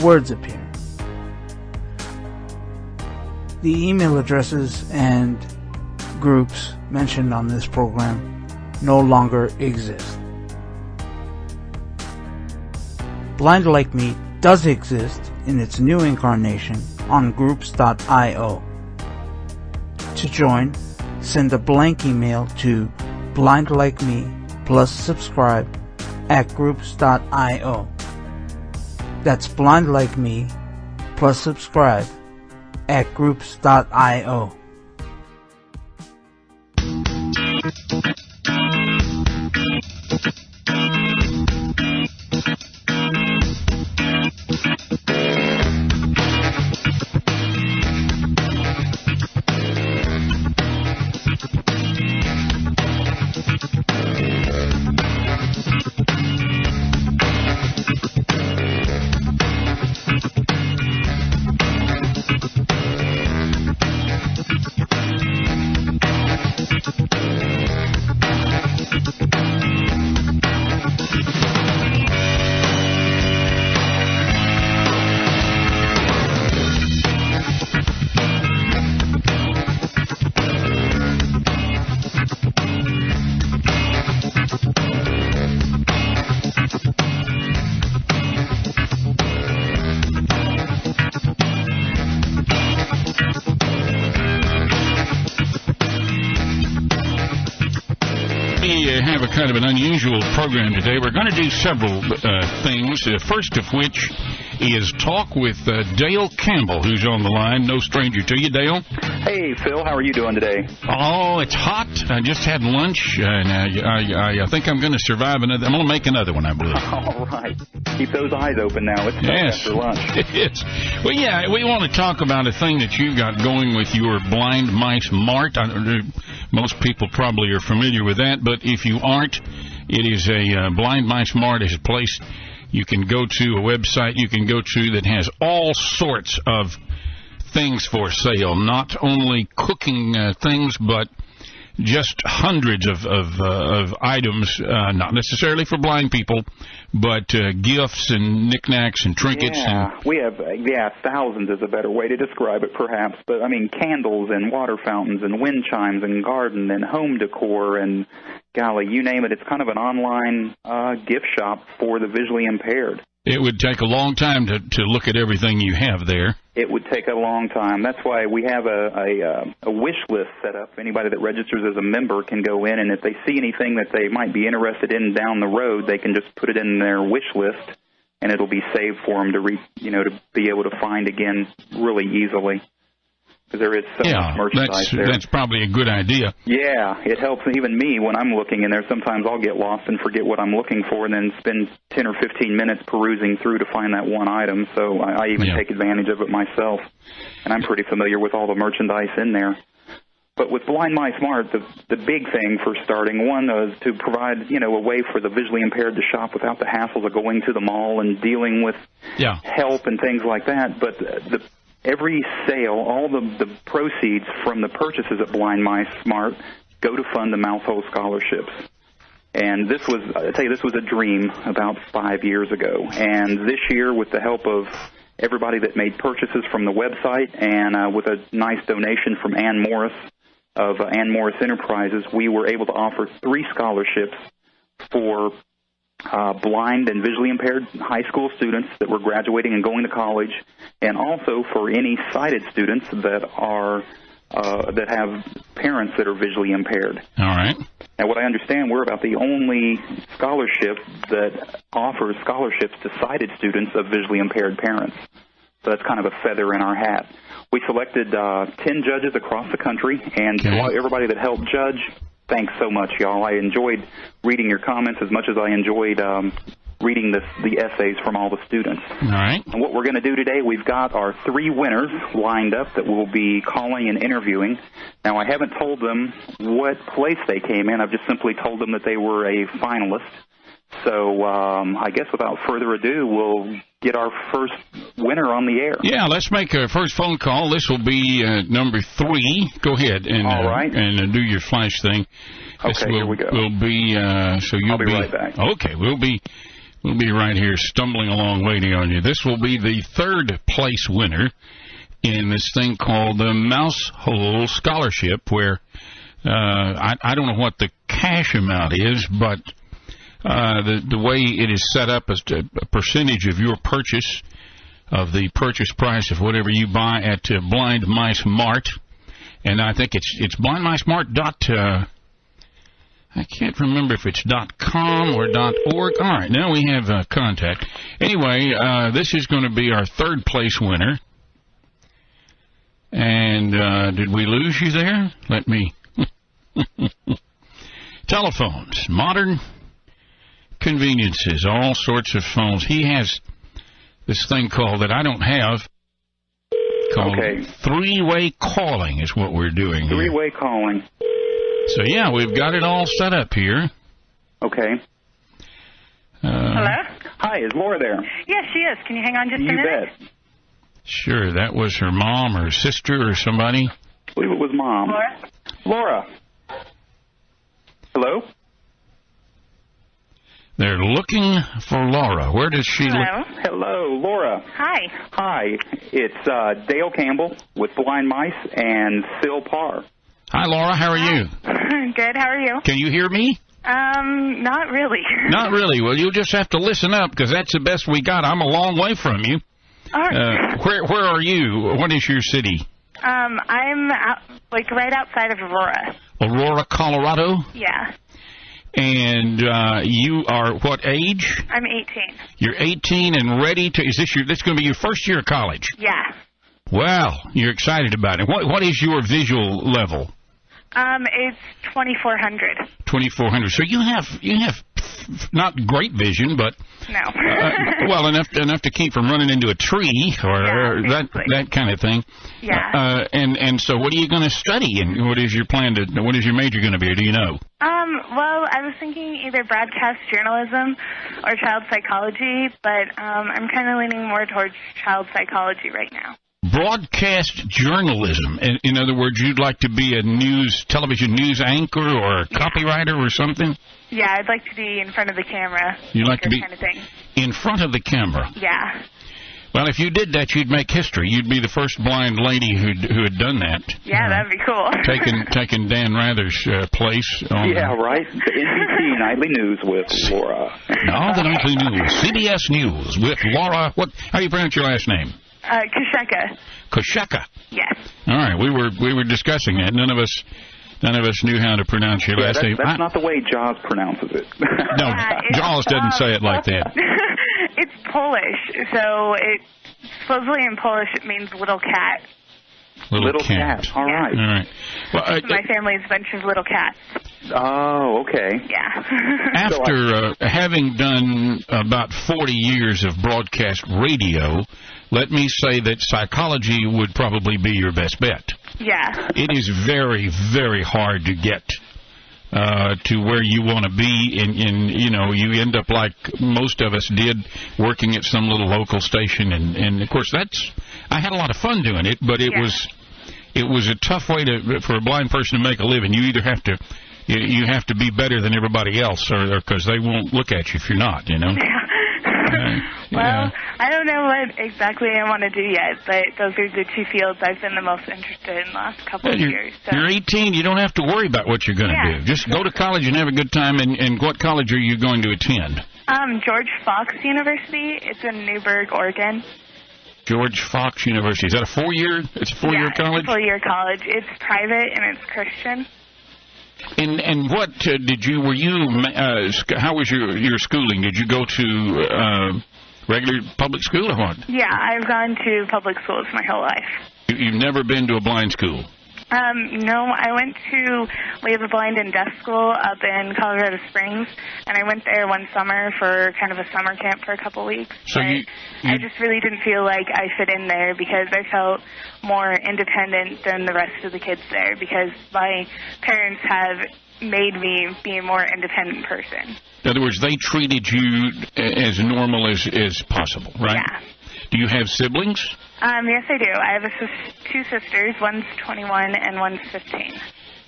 words appear. The email addresses and groups mentioned on this program no longer exist. Blind Like Me does exist in its new incarnation on groups.io. To join, send a blank email to blindlikeme plus subscribe at groups.io. That's blind like me plus subscribe at groups.io. kind of an unusual program today. We're going to do several uh, things. Uh, first of which is talk with uh, Dale Campbell, who's on the line. No stranger to you, Dale. Hey, Phil, how are you doing today? Oh, it's hot. I just had lunch, and I, I, I think I'm going to survive another. I'm going to make another one, I believe. All right. Keep those eyes open now. It's Yes. after lunch. It's well, yeah. We want to talk about a thing that you've got going with your Blind Mice Mart. I, most people probably are familiar with that, but if you aren't, it is a uh, Blind Mice Mart is a place you can go to, a website you can go to that has all sorts of things for sale. Not only cooking uh, things, but just hundreds of of, uh, of items, uh, not necessarily for blind people, but uh, gifts and knickknacks and trinkets. Yeah, And, we have, uh, yeah, thousands is a better way to describe it, perhaps. But I mean, candles and water fountains and wind chimes and garden and home decor and golly, you name it. It's kind of an online uh, gift shop for the visually impaired. It would take a long time to to look at everything you have there. It would take a long time. That's why we have a a, uh, a wish list set up. Anybody that registers as a member can go in, and if they see anything that they might be interested in down the road, they can just put it in their wish list, and it'll be saved for them to re, you know, to be able to find again really easily. There is so yeah, much merchandise that's there. that's probably a good idea. Yeah, it helps even me when I'm looking in there. Sometimes I'll get lost and forget what I'm looking for, and then spend 10 or 15 minutes perusing through to find that one item. So I, I even Yeah. take advantage of it myself, and I'm pretty familiar with all the merchandise in there. But with Blind Mice Mart, the the big thing for starting one uh, is to provide you know a way for the visually impaired to shop without the hassles of going to the mall and dealing with Yeah. help and things like that. But the every sale, all the the proceeds from the purchases at Blind Mice Mart go to fund the Mousehole scholarships. And this was, I tell you, this was a dream about five years ago. And this year, with the help of everybody that made purchases from the website and uh, with a nice donation from Ann Morris of uh, Ann Morris Enterprises, we were able to offer three scholarships for uh, blind and visually impaired high school students that were graduating and going to college, and also for any sighted students that are uh, that have parents that are visually impaired. All right. Now, what I understand, we're about the only scholarship that offers scholarships to sighted students of visually impaired parents. So that's kind of a feather in our hat. We selected uh, 10 judges across the country, and Okay. everybody that helped judge, thanks so much, y'all. I enjoyed reading your comments as much as I enjoyed um, reading the, the essays from all the students. All right. And what we're going to do today, we've got our three winners lined up that we'll be calling and interviewing. Now, I haven't told them what place they came in. I've just simply told them that they were a finalist. So um, I guess without further ado, we'll get our first winner on the air. Yeah, let's make our first phone call. This will be uh, number three. Go ahead and All uh, and uh, do your flash thing. This Okay, will, here we go. will be uh, so you'll I'll be right back. Okay, we'll be We'll be right here stumbling along waiting on you. This will be the third place winner in this thing called the Mouse Hole Scholarship, where uh, I, I don't know what the cash amount is, but uh, the the way it is set up is a percentage of your purchase of the purchase price of whatever you buy at uh, Blind Mice Mart, and I think it's it's Blind Mice Mart dot. Uh, I can't remember if it's dot .com or dot .org. All right, now we have uh, contact. Anyway, uh, this is going to be our third place winner. And uh, did we lose you there? Let me. Telephones, modern conveniences, all sorts of phones. He has this thing called that I don't have. Called Okay. three-way calling is what we're doing. Three-way calling. So yeah, we've got it all set up here. Okay. Uh, Hello? Hi, is Laura there? Yes, she is. Can you hang on just You a minute? bet. Sure, that was her mom or sister or somebody. I believe it was Mom. Laura? Laura. Hello? They're looking for Laura. Where does she look? Hello? Hello, Laura. Hi. Hi, it's uh, Dale Campbell with Blind Mice and Phil Parr. Hi, Laura. How are you? Good. How are you? Can you hear me? Um, not really. Not really. Well, you'll just have to listen up because that's the best we got. I'm a long way from you. All right. Uh, where Where are you? What is your city? um, I'm out, like right outside of Aurora. Aurora, Colorado. Yeah. And uh, you are what age? I'm 18. You're 18 and ready to. Is this your? This going to be your first year of college? Yeah. Well, you're excited about it. What What is your visual level? Um, it's 2400. 2400. So you have you have not great vision, but No. uh, well enough enough to keep from running into a tree or, Yeah, or that that kind of thing. yeah. Uh, and and so what are you going to study and what is your plan to what is your major going to be? Or do you know? Um, well, I was thinking either broadcast journalism or child psychology, but um, I'm kind of leaning more towards child psychology right now. Broadcast journalism. In, in other words, you'd like to be a news television news anchor or a copywriter or something. Yeah, I'd like to be in front of the camera. You like to be- kind of thing. In front of the camera. Yeah. Well, if you did that, you'd make history. You'd be the first blind lady who who had done that. Yeah, that'd be cool. taking taking Dan Rather's uh, place on Yeah, right. The NBC Nightly News with Laura. now the nightly news, CBS News with Laura. What? How do you pronounce your last name? Uh, Kasheka. Kosheka. Yes. All right, we were we were discussing that. None of us none of us knew how to pronounce your Yeah, last that's, name. that's I- not the way Jaws pronounces it. no, Yeah, Jaws doesn't um, say it like that. it's Polish, so it supposedly in Polish it means little cat. Little, Little cat. All Yeah. right. All right. Well, uh, My family's a bunch of little cats. Oh, okay. Yeah. after uh, having done about 40 years of broadcast radio, let me say that psychology would probably be your best bet. yeah. It is very, very hard to get uh, to where you want to be, and, and you know you end up like most of us did, working at some little local station, and and of course that's I had a lot of fun doing it, but it Yeah. was it was a tough way to for a blind person to make a living. You either have to you, you have to be better than everybody else, or because they won't look at you if you're not, you know. Uh, Well, yeah. I don't know what exactly I want to do yet, but those are the two fields I've been the most interested in the last couple Well, of years. So. you're 18. You don't have to worry about what you're going to Yeah. do. Just go to college and have a good time. And, and what college are you going to attend? Um, George Fox University. It's in Newberg, Oregon. George Fox University. Is that a four-year? It's a four-year yeah, college. Full year college. It's private and it's Christian. And and what uh, did you? Were you? Uh, how was your your schooling? Did you go to uh, regular public school or what? Yeah, I've gone to public schools my whole life. You, you've never been to a blind school. Um, no, I went to We Have a Blind and Deaf School up in Colorado Springs, and I went there one summer for kind of a summer camp for a couple weeks. So but you- I just really didn't feel like I fit in there because I felt more independent than the rest of the kids there because my parents have made me be a more independent person. In other words, they treated you as normal as as possible, right? Yeah. Do you have siblings? Um, yes, I do. I have a sis- two sisters. One's 21 and one's 15.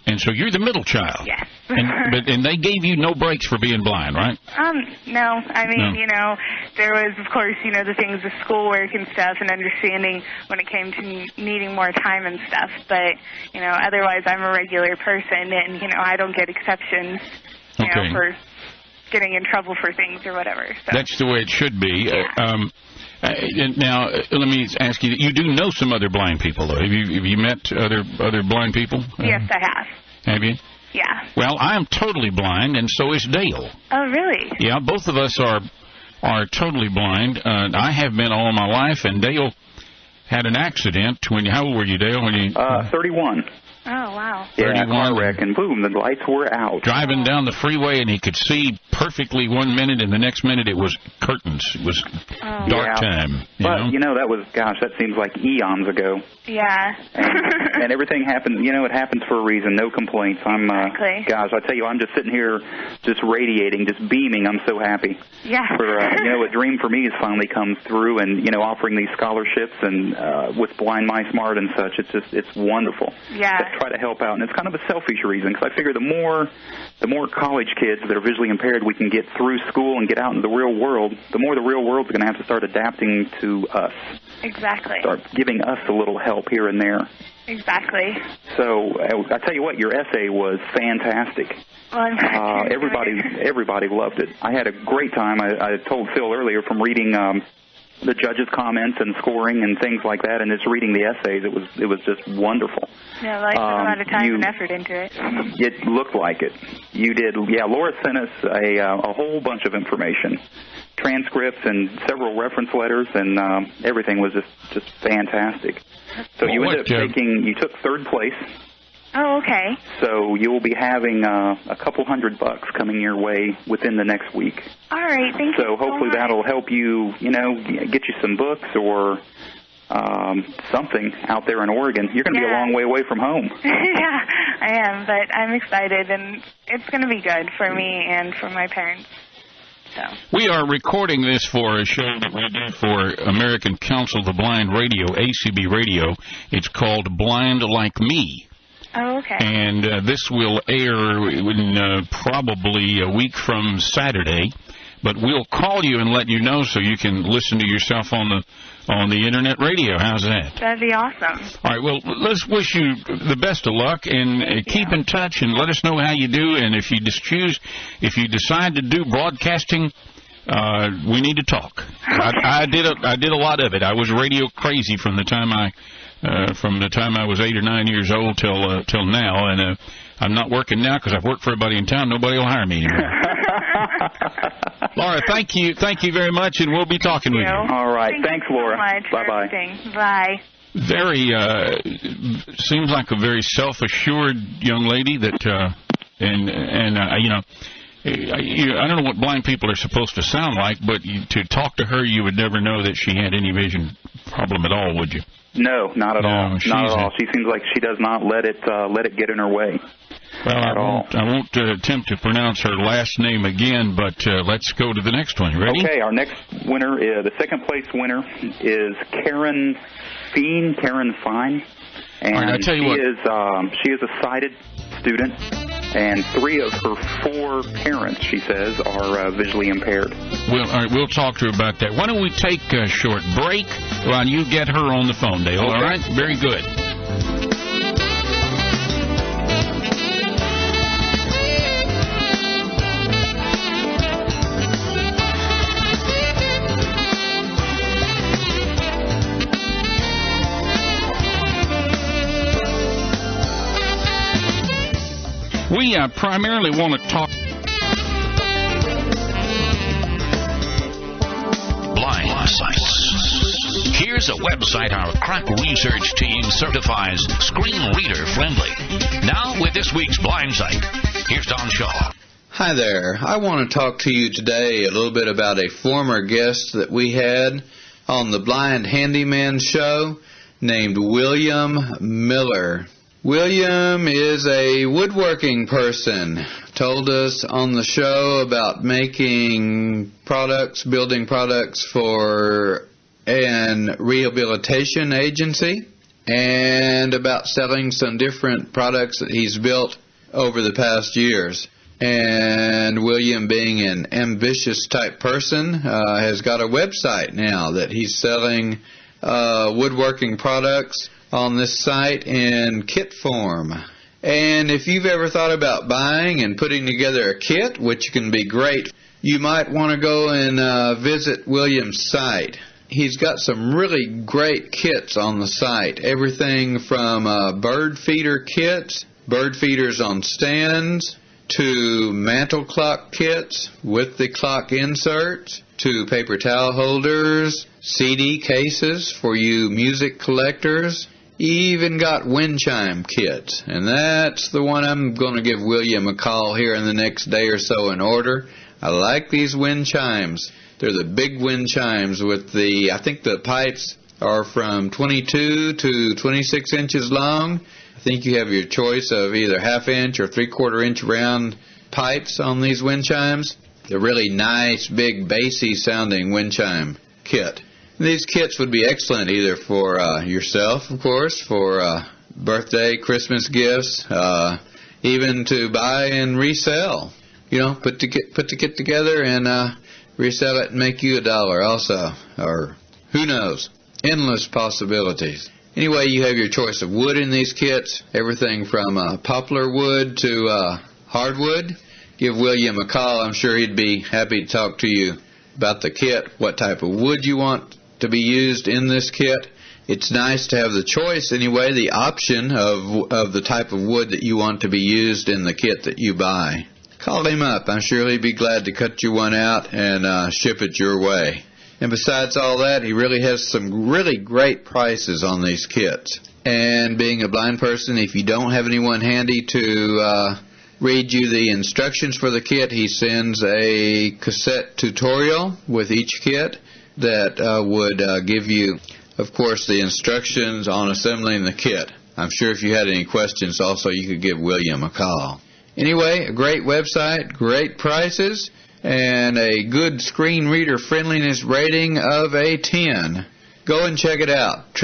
And so you're the middle child. Yes. and but and they gave you no breaks for being blind, right? Um, no. I mean, No. you know, there was, of course, you know, the things with schoolwork and stuff and understanding when it came to ne- needing more time and stuff. But, you know, otherwise I'm a regular person and, you know, I don't get exceptions, you Okay. know, for getting in trouble for things or whatever. So. That's the way it should be. Yeah. Uh, um, uh, and now, uh, let me ask you: You do know some other blind people, though. Have you have you met other other blind people? Yes, I have. Have you? Yeah. Well, I am totally blind, and so is Dale. Oh, really? Yeah, both of us are are totally blind. Uh, I have been all my life, and Dale had an accident when. How old were you, Dale? When you Uh, 31. Oh, wow. Yeah, 31. car wreck, and boom, the lights were out. driving down the freeway, and he could see perfectly one minute, and the next minute it was curtains. It was Oh. dark Yeah. time. You But know? you know that was gosh, that seems like eons ago. Yeah. And, and everything happened. You know, it happens for a reason. No complaints. I'm uh, Exactly. gosh, I tell you, I'm just sitting here, just radiating, just beaming. I'm so happy. yeah. For uh, you know, a dream for me has finally come through, and you know, offering these scholarships and uh, with Blind Mice Mart and such. It's just it's wonderful. Yeah. To try to help out, and it's kind of a selfish reason because I figure the more the more college kids that are visually impaired we can get through school and get out into the real world, the more the real world's going to have to start adapting to us, Exactly. start giving us a little help here and there. Exactly. So I I tell you what, your essay was fantastic. Well, I'm Uh, everybody, everybody loved it. I had a great time. I, I told Phil earlier from reading um, the judges' comments and scoring and things like that, and just reading the essays. It was, it was just wonderful. Yeah, well, I put a um, lot of time you- and effort into it. It looked like it. You did. Yeah, Laura sent us a, uh, a whole bunch of information, transcripts and several reference letters, and um, everything was just just fantastic. So you ended up what, uh, taking. You took third place. Oh, okay. So you will be having uh, a couple hundred bucks coming your way within the next week. All right. Thank you So hopefully much. that'll help you, you know, get you some books or um, something out there in Oregon. You're going to be a long way away from home. yeah, I am, but I'm excited, and it's going to be good for me and for my parents. So. We are recording this for a show that we do for American Council of the Blind Radio, ACB Radio. It's called Blind Like Me. Oh, okay. And uh, this will air in uh, probably a week from Saturday. But we'll call you and let you know so you can listen to yourself on the on the internet radio. How's that? That'd be awesome. All right. Well, let's wish you the best of luck and uh, keep in touch and let us know how you do. And if you just choose, if you decide to do broadcasting, uh, we need to talk. I, I did a I did a lot of it. I was radio crazy from the time I uh, from the time I was eight or nine years old till uh, till now, and uh, I'm not working now because I've worked for everybody in town. Nobody will hire me anymore. Laura, thank you, thank you very much, and we'll be talking with you. All right. Thank Thanks, you Laura. So bye bye. Everything. Bye. very uh seems like a very self-assured young lady that uh and and uh, you know I I don't know what blind people are supposed to sound like, but to talk to her, you would never know that she had any vision problem at all, would you? No, not at No, all. Not at all. She seems like she does not let it uh, let it get in her way. Well, I At all. won't, I won't uh, attempt to pronounce her last name again, but uh, let's go to the next one. Ready? Okay, our next winner, uh, the second place winner, is Karen Feen. Karen Fine, and right, I tell you she what. is um, she is a sighted student, and three of her four parents, she says, are uh, visually impaired. We'll, all right, we'll talk to her about that. Why don't we take a short break while you get her on the phone, Dale? All Okay. right? Very good. We uh, primarily want to talk. Blind sites. Here's a website our crack research team certifies screen reader friendly. Now with this week's blind site, here's Don Shaw. Hi there. I want to talk to you today a little bit about a former guest that we had on the Blind Handyman show named William Miller. William is a woodworking person. Told us on the show about making products, building products for an rehabilitation agency. and about selling some different products that he's built over the past years. And William, being an ambitious type person, uh, has got a website now that he's selling uh, woodworking products on this site in kit form. And if you've ever thought about buying and putting together a kit, which can be great, you might want to go and uh, visit William's site. He's got some really great kits on the site. Everything from uh, bird feeder kits, bird feeders on stands, to mantle clock kits with the clock inserts, to paper towel holders, CD cases for you music collectors, even got wind chime kits. And that's the one I'm going to give William a call here in the next day or so in order. I like these wind chimes. They're the big wind chimes with the, I think the pipes are from 22 to 26 inches long. I think you have your choice of either half inch or three quarter inch round pipes on these wind chimes. They're really nice, big, bassy sounding wind chime kit. These kits would be excellent either for uh, yourself, of course, for uh, birthday, Christmas gifts, uh, even to buy and resell. You know, put the kit, put the kit together and uh, resell it and make you a dollar also, or who knows? Endless possibilities. Anyway, you have your choice of wood in these kits, everything from uh, poplar wood to uh, hardwood. Give William a call. I'm sure he'd be happy to talk to you about the kit, what type of wood you want to be used in this kit. It's nice to have the choice anyway, the option of of the type of wood that you want to be used in the kit that you buy. Call him up. I'm sure he'd be glad to cut you one out and uh, ship it your way. And besides all that, he really has some really great prices on these kits. And being a blind person, if you don't have anyone handy to uh, read you the instructions for the kit, he sends a cassette tutorial with each kit that uh, would uh, give you, of course, the instructions on assembling the kit. I'm sure if you had any questions, also you could give William a call. Anyway, a great website, great prices, and a good screen reader friendliness rating of a 10. Go and check it out.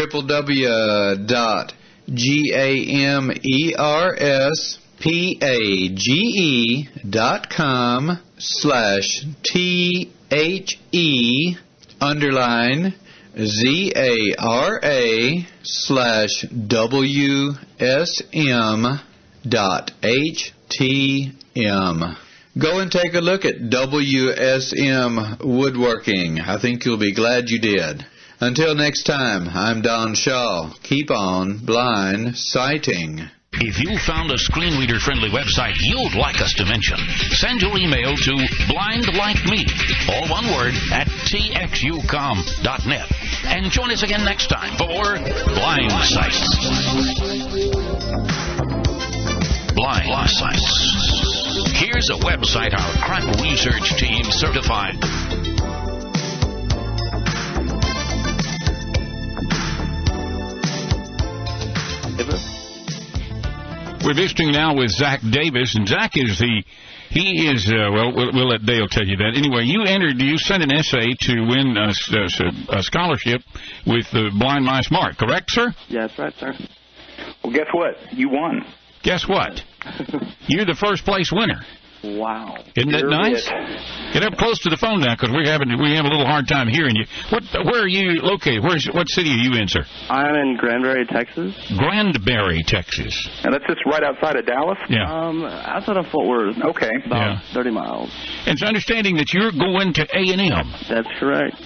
www.gamerspage.com slash T-H-E underline Z-A-R-A slash W-S-M dot H-T-M. Go and take a look at WSM Woodworking. I think you'll be glad you did. Until next time, I'm Don Shaw. Keep on blind sighting. If you found a screen reader friendly website you'd like us to mention, send your email to blindlikeme, all one word, at txucom.net. And join us again next time for Blind Sights. Blind Sights. Here's a website our crack research team certified. We're visiting now with Zach Davis, and Zach is the he is uh, well, well. We'll let Dale tell you that. Anyway, you entered. You sent an essay to win a, a, a scholarship with the Blind Mice Mart. Correct, sir? Yes, that's right, sir. Well, guess what? You won. Guess what? You're the first place winner. Wow. Isn't that You're nice? it. Get up close to the phone now, because we're having we have a little hard time hearing you. What? Where are you located? Where's what city are you in, sir? I'm in Granbury, Texas. Granbury, Texas. And that's just right outside of Dallas. Yeah. Um, outside of Fort Worth. Okay. About Yeah. 30 miles. And it's understanding that you're going to A and M, That's correct.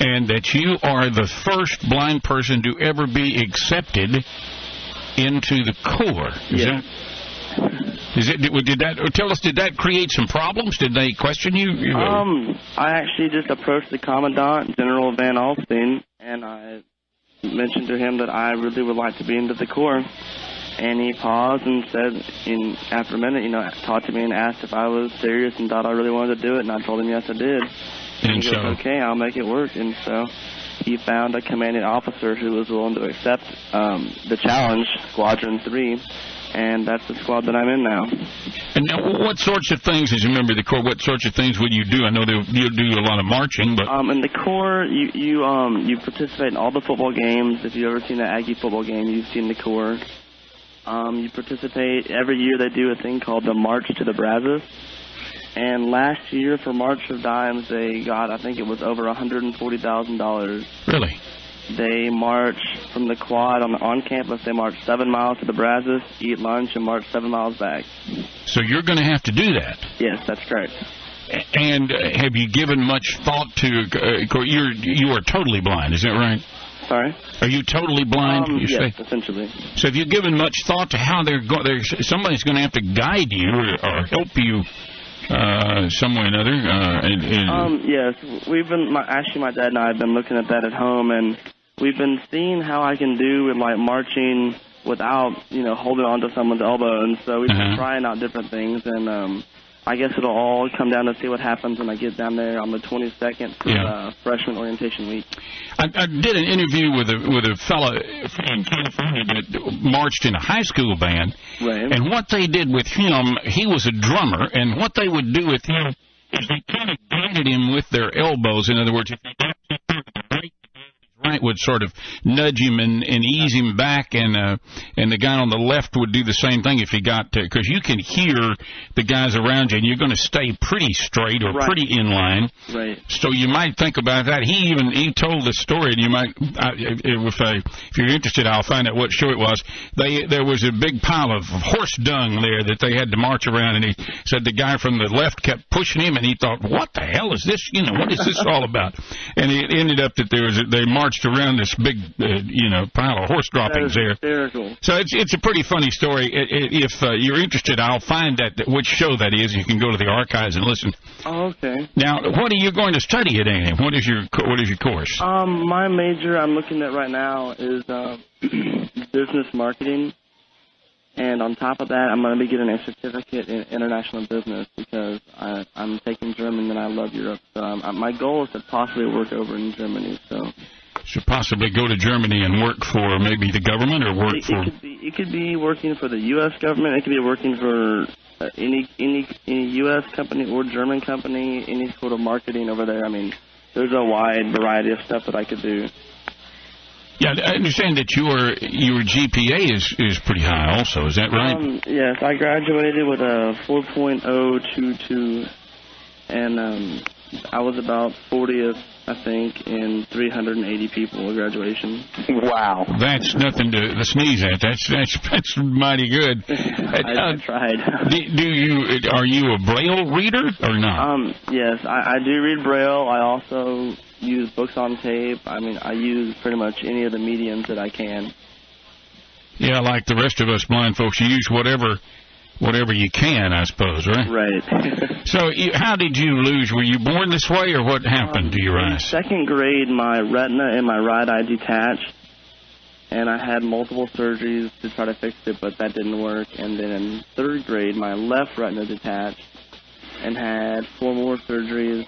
and that you are the first blind person to ever be accepted into the Corps. Is that? Is it? Did, did that? Tell us. Did that create some problems? Did they question you? Uh, Um, I actually just approached the Commandant, General Van Alstyne, and I mentioned to him that I really would like to be into the Corps. And he paused and said, in after a minute, you know, talked to me and asked if I was serious and thought I really wanted to do it, and I told him yes, I did. and he so, goes, okay, I'll make it work. And so he found a commanding officer who was willing to accept um, the challenge, Squadron 3. And that's the squad that I'm in now. And now, what sorts of things, as a member of the Corps, what sorts of things would you do? I know you do a lot of marching, but Um, in the Corps, you you um you participate in all the football games. If you've ever seen an Aggie football game, you've seen the Corps. Um, you participate every year. They do a thing called the March to the Brazos. And last year for March of Dimes, they got I think it was over a hundred and forty thousand dollars. really, They march from the quad on on campus. They march seven miles to the Brazos, eat lunch, and march seven miles back. so you're going to have to do that. Yes, that's correct. And uh, have you given much thought to? Uh, you're you are totally blind, is that right? Sorry. Are you totally blind? Um, you yes, say. essentially. So have you given much thought to how they're going? Somebody's going to have to guide you or, or help you uh, some way or another. Uh, and, and, Um, yes, we've been. My, actually, my dad and I have been looking at that at home, and we've been seeing how I can do with like marching without, you know, holding onto someone's elbow, and so we've Uh-huh. been trying out different things, and um, I guess it'll all come down to see what happens when I get down there on the 22nd for Yeah. uh, freshman orientation week. I, I did an interview with a with a fellow from California that marched in a high school band, Right. and what they did with him, he was a drummer, and what they would do with him is they kind of guided him with their elbows. In other words, if he got to the right, right would sort of nudge him and, and ease him back, and uh, and the guy on the left would do the same thing if he got to, because you can hear the guys around you, and you're going to stay pretty straight or Right. pretty in line. Right. So you might think about that. He even he told the story, and you might, I, if I, if you're interested, I'll find out what show it was. They there was a big pile of horse dung there that they had to march around, and he said the guy from the left kept pushing him, and he thought, what the hell is this? You know, what is this all about? And it ended up that there was a, they marched around this big, uh, you know, pile of horse droppings there. hysterical. So it's it's a pretty funny story. If uh, you're interested, I'll find that which show that is. You can go to the archives and listen. Oh, okay. Now, what are you going to study at A&M? What is your what is your course? Um, my major I'm looking at right now is uh, business marketing, and on top of that, I'm going to be getting a certificate in international business because I, I'm taking German and I love Europe. So um, my goal is to possibly work over in Germany. So Should possibly go to Germany and work for maybe the government or work it, for. it could be it could be working for the U.S. government. It could be working for uh, any any any U.S. company or German company. Any sort of marketing over there. I mean, there's a wide variety of stuff that I could do. Yeah, I understand that your your GPA is is pretty high. Also, is that right? Um, yes, I graduated with a 4.022, and um, I was about 40th, I think, in 380 people at graduation. Wow. that's nothing to, to sneeze at. That's that's that's mighty good. I, I Uh, tried. do, do you are you a Braille reader or not? um, yes, I, I do read Braille. I also use books on tape. I mean, I use pretty much any of the mediums that I can. yeah, like the rest of us blind folks, you use whatever whatever you can, I suppose, right? Right. So, you, how did you lose? Were you born this way, or what happened to your In eyes? second grade, my retina in my right eye detached, and I had multiple surgeries to try to fix it, but that didn't work. And then in third grade, my left retina detached, and had four more surgeries,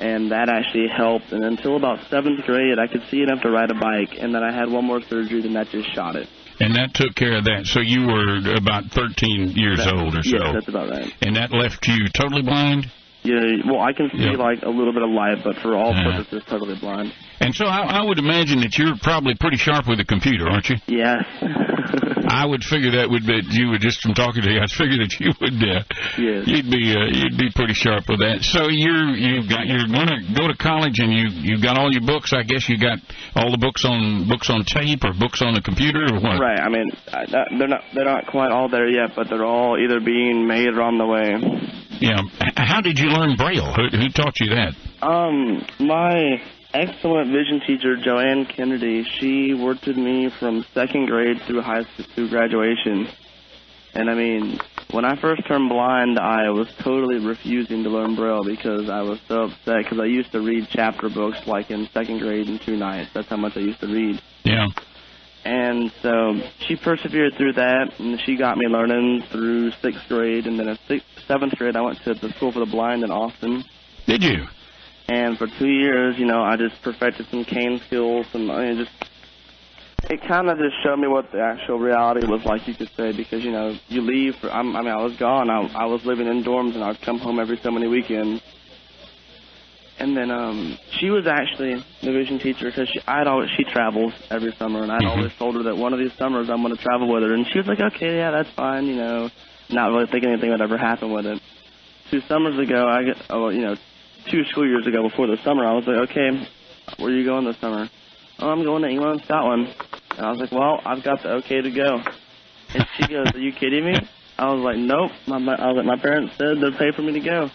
and that actually helped. And until about seventh grade, I could see enough to ride a bike, and then I had one more surgery, and that just shot it. And that took care of that. So you were about 13 years That- old or so. Yes, that's about right. and that left you totally blind? Yeah, well, I can see Yeah. like a little bit of light, but for all Uh-huh. purposes, totally blind. And so I, I would imagine that you're probably pretty sharp with a computer, aren't you? Yes. I would figure that would be you would just from talking to you. I'd figure that you would uh, Yes. you'd be uh, you'd be pretty sharp with that. So you're you've got you're going to go to college and you you've got all your books. I guess you got all the books on books on tape or books on the computer or what? Right. I mean, I- they're not they're not quite all there yet, but they're all either being made or on the way. Yeah. How did you learn Braille? Who, who taught you that? Um, my excellent vision teacher, Joanne Kennedy, she worked with me from second grade through high school through graduation. And I mean, when I first turned blind, I was totally refusing to learn Braille because I was so upset because I used to read chapter books like in second grade in two nights. That's how much I used to read. Yeah. And so she persevered through that, and she got me learning through sixth grade. And then in sixth, seventh grade, I went to the School for the Blind in Austin. Did you? And for two years, you know, I just perfected some cane skills, and I mean, just it kind of just showed me what the actual reality was like, you could say, because you know you leave. For, I'm, I mean, I was gone. I, I was living in dorms, and I'd come home every so many weekends. And then um, she was actually the vision teacher because she, I'd always she travels every summer, and I'd Mhm. always told her that one of these summers I'm going to travel with her, and she was like, okay, yeah, that's fine, you know, not really thinking anything would ever happen with it. Two summers ago, I get, oh, you know, two school years ago before the summer, I was like, okay, where are you going this summer? Oh, I'm going to England and Scotland. And I was like, well, I've got the okay to go. And she goes, are you kidding me? I was like, nope. My, my, I was like, my parents said they'd pay for me to go.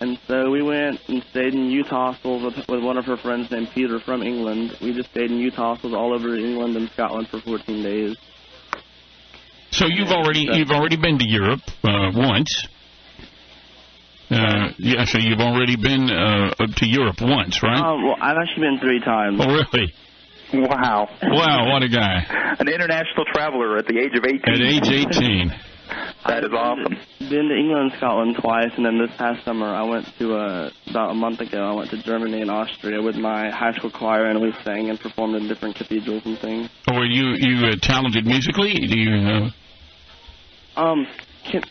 And so we went and stayed in youth hostels with, with one of her friends named Peter from England. We just stayed in youth hostels all over England and Scotland for 14 days. So you've already you've already been to Europe uh, once. Uh, yeah, so you've already been uh, to Europe once, right? Um, well, I've actually been three times. oh, really? Wow. Wow, what a guy! An international traveler at the age of 18. At age 18. That is awesome. Been to England and Scotland twice, and then this past summer I went to uh, about a month ago. I went to Germany and Austria with my high school choir, and we sang and performed in different cathedrals and things. Or you you uh, talented musically? Do you? Uh, Um, can,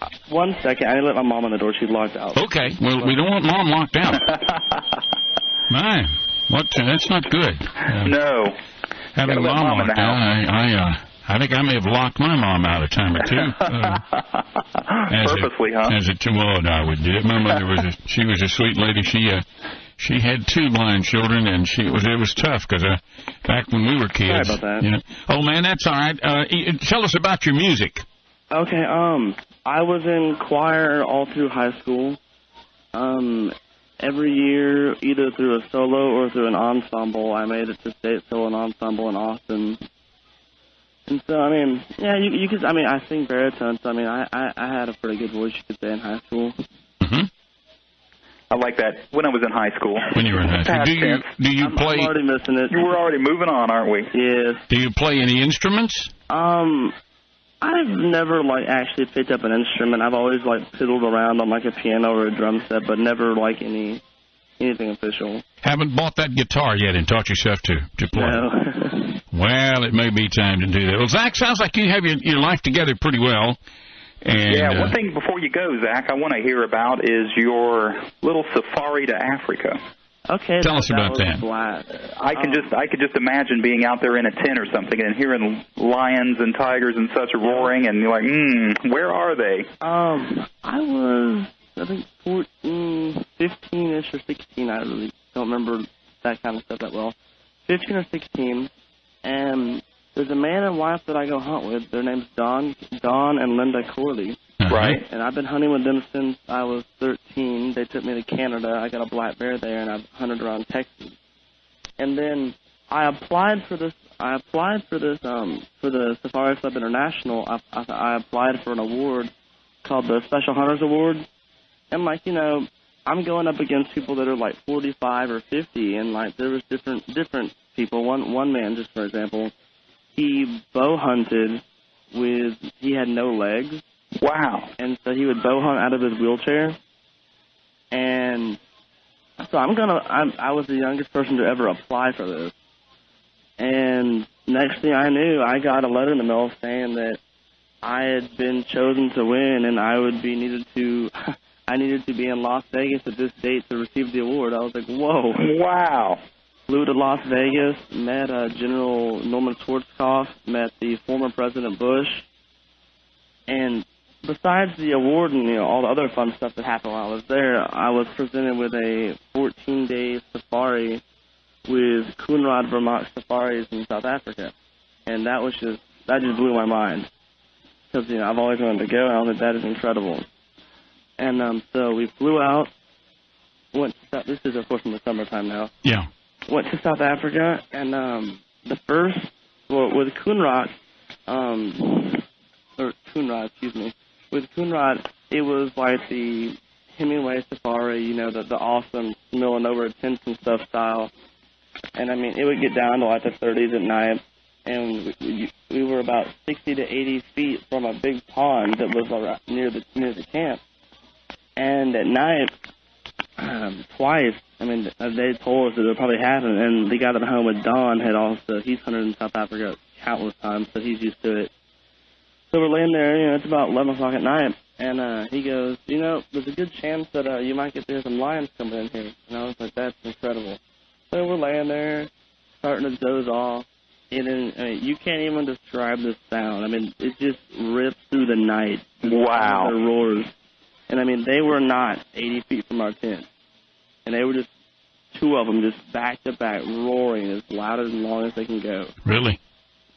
uh, one second. I let my mom in the door. She's locked out. okay. Well, we don't want mom locked out. My, what? Uh, that's not good. Uh, No. having Gotta let mom mom in locked the out. I I, uh, I think I may have locked my mom out a time or two. Uh, as Purposely, a, huh? As a well, I would do it. My mother was a, she was a sweet lady. She uh, she had two blind children, and she it was it was tough because uh, back when we were kids, Sorry about that. you know. Oh man, that's all right. Uh, tell us about your music. Okay. Um, I was in choir all through high school. Um, every year, either through a solo or through an ensemble, I made it to state solo and ensemble in Austin. And so, I mean, yeah, you, you could. I mean, I sing baritone, so I mean, I, I I had a pretty good voice, you could say, in high school. hmm I like that. When I was in high school. When you were in high school, do you do you I'm, play I'm already missing it. You were already moving on, aren't we? Yes. do you play any instruments? Um, I've never like actually picked up an instrument. I've always like fiddled around on like a piano or a drum set, but never like any anything official. Haven't bought that guitar yet and taught yourself to to play. No. Well, it may be time to do that. Well, Zach, sounds like you have your, your life together pretty well. And, yeah, uh, one thing before you go, Zach, I want to hear about is your little safari to Africa. okay. Tell that, us about was that. a. I can Um, just I could just imagine being out there in a tent or something and hearing lions and tigers and such roaring and you're like, hmm, where are they? Um, I was I think 14, 15ish or 16. I really don't remember that kind of stuff that well. 15 or 16, and there's a man and wife that I go hunt with. Their name's Don, Don and Linda Corley. uh-huh. Right? And I've been hunting with them since I was 13. They took me to Canada. I got a black bear there, and I've hunted around Texas. And then I applied for this. I applied for this um, for the Safari Club International. I, I, I applied for an award called the Special Hunters Award. And like you know, I'm going up against people that are like 45 or 50, and like there was different different people. One one man, just for example, he bow hunted with he had no legs Wow. and so he would bow hunt out of his wheelchair. And so I'm gonna. I'm, I was the youngest person to ever apply for this. And next thing I knew, I got a letter in the mail saying that I had been chosen to win, and I would be needed to. I needed to be in Las Vegas at this date to receive the award. I was like, whoa. Wow. Flew to Las Vegas, met uh, General Norman Schwarzkopf, met the former President Bush, and besides the award and you know all the other fun stuff that happened while I was there, I was presented with a 14-day safari with Coenraad Vermaak Safaris in South Africa, and that was just that just blew my mind because you know I've always wanted to go, and I was like that is incredible. And um, so we flew out. Went. To, this is of course in the summertime now Yeah. went to South Africa, and um, the first, well, with Coonrod, um, or Coonrod, excuse me, with Coonrod, it was like the Hemingway safari, you know, the the awesome milling over tents and stuff style, and I mean, it would get down to like the 30s at night, and we, we, we were about 60 to 80 feet from a big pond that was around, near the near the camp, and at night um, twice I mean, they told us that it would probably happen, and the guy that home with, Don, had also, he's hunted in South Africa countless times, so he's used to it. So we're laying there, you know, it's about 11 o'clock at night, and uh, he goes, you know, there's a good chance that uh, you might get to hear some lions coming in here. And I was like, that's incredible. So we're laying there, starting to doze off, and then, I mean, you can't even describe the sound. I mean, it just rips through the night. Wow. The roars. And I mean, they were not 80 feet from our tent. And they were just, two of them just back to back roaring as loud as long as they can go. Really?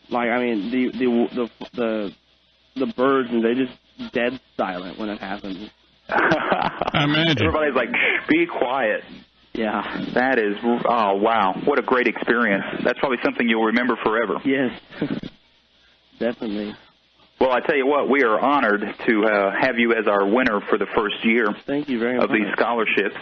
Like, I mean, the, the, the, the, the birds, and they just dead silent when it happens. I imagine. Everybody's like, Shh, be quiet. Yeah. That is, oh wow, what a great experience. That's probably something you'll remember forever. Yes. Definitely. Well, I tell you what, we are honored to uh, have you as our winner for the first year Thank you very of much. these scholarships.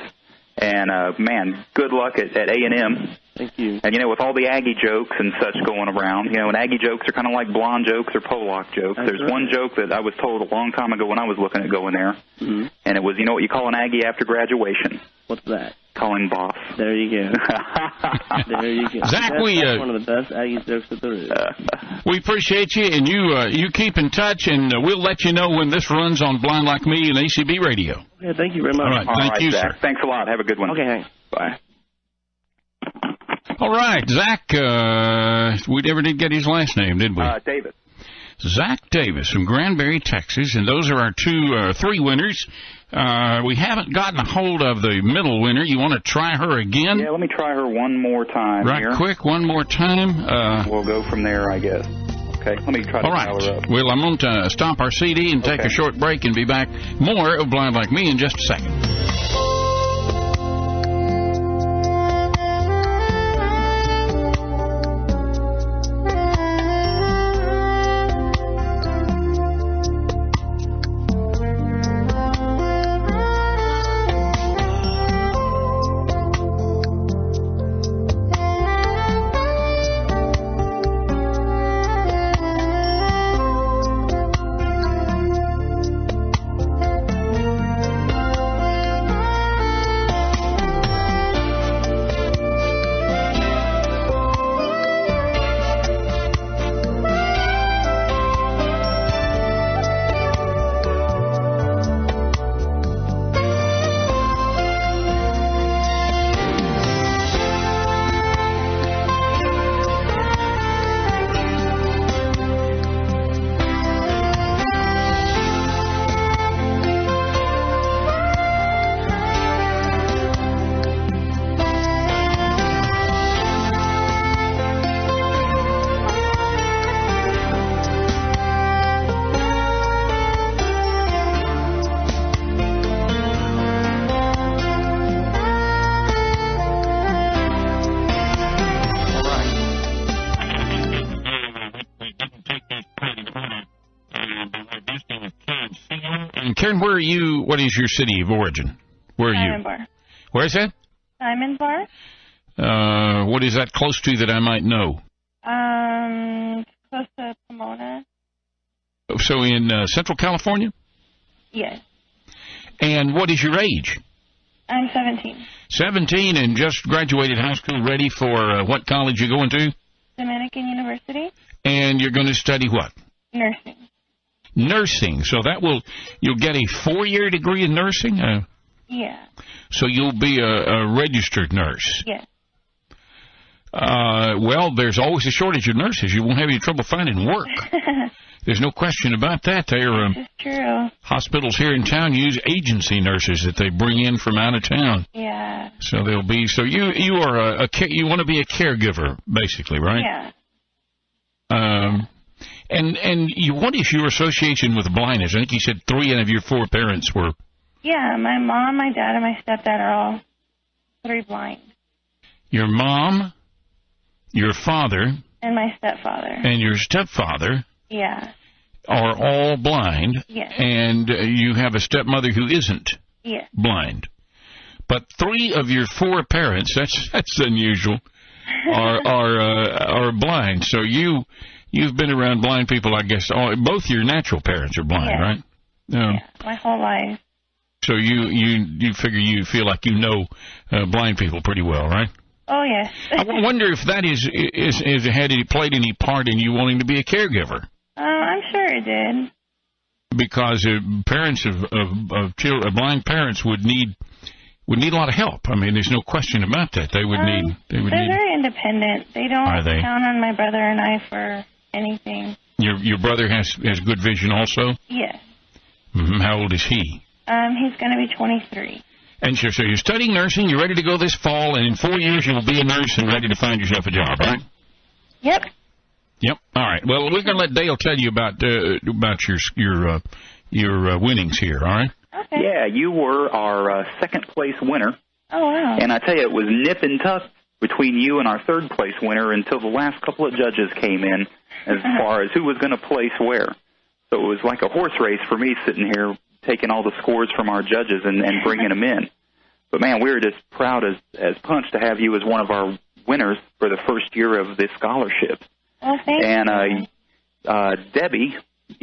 And uh, man, good luck at, at A&M. Thank you. And you know, with all the Aggie jokes and such going around, you know, and Aggie jokes are kind of like blonde jokes or Pollock jokes. That's There's right. one joke that I was told a long time ago when I was looking at going there, hmm and it was, you know what you call an Aggie after graduation? What's that? Calling him boss. There you go. There you go. Zach, that's, we, that's uh, one of the best Aggie jokes that there is. We appreciate you, and you uh, you keep in touch, and uh, we'll let you know when this runs on Blind Like Me and ACB Radio. Okay, thank you very much. All right. All Thank right, you, Zach. sir. Thanks a lot. Have a good one. Okay, thanks. Bye. All right, Zach. Uh, we never did get his last name, did we? Uh, David. Zach Davis from Granbury, Texas, and those are our two, uh, three winners. Uh, we haven't gotten a hold of the middle winner. You want to try her again? Yeah, let me try her one more time right here. quick, one more time. Uh, We'll go from there, I guess. Okay, let me try to all dial her right. up. Well, I'm going to stop our CD and take Okay. a short break and be back more of Blind Like Me in just a second. Karen, where are you? What is your city of origin? Where are you? Bar. Where is that? Diamond Bar. Uh, what is that close to that I might know? Um, close to Pomona. So in uh, Central California? Yes. And what is your age? I'm 17. 17 and just graduated high school, ready for uh, what college you're going to? Dominican University. And you're going to study what? Nursing. Nursing. So that will, you'll get a four-year degree in nursing? Uh, Yeah. so you'll be a, a registered nurse. Yes. Uh, well, there's always a shortage of nurses. You won't have any trouble finding work. There's no question about that. There are um, true. hospitals here in town use agency nurses that they bring in from out of town. Yeah. So they'll be. So you you are a, a you want to be a caregiver basically, right? Yeah. Um, and and you, what is your association with blindness? I think you said three out of your four parents were. Yeah. My mom, my dad, and my stepdad are all three blind, Your mom, your father, and my stepfather. and your stepfather Yeah. are all blind, Yes. and you have a stepmother who isn't Yes. blind. But three of your four parents, that's that's unusual, are are uh, are blind. So you you've been around blind people, I guess. All, both your natural parents are blind, Yeah. right? No. Yeah. My whole life. So you you you figure you feel like you know uh, blind people pretty well, right? Oh yes. I wonder if that is is is had any played any part in you wanting to be a caregiver. Uh, I'm sure it did. because uh, parents of of, of children, uh, blind parents would need would need a lot of help. I mean, there's no question about that. They would Um, need they would They're need. very independent. They don't Are they? count on my brother and I for anything. Your your brother has has good vision also. Yes. hmm How old is he? Um, he's going to be 23. And so, so you're studying nursing. You're ready to go this fall, and in four years you will be a nurse and ready to find yourself a job, right? Yep. Yep. All right. Well, we're going to let Dale tell you about uh, about your your uh, your uh, winnings here. All right. Okay. Yeah, you were our uh, second place winner, Oh wow. and I tell you, it was nip and tuck between you and our third place winner until the last couple of judges came in as far as who was going to place where. So it was like a horse race for me sitting here taking all the scores from our judges and, and bringing them in. But man, we were just proud as as punch to have you as one of our winners for the first year of this scholarship. well, thank And you. uh, uh, Debbie,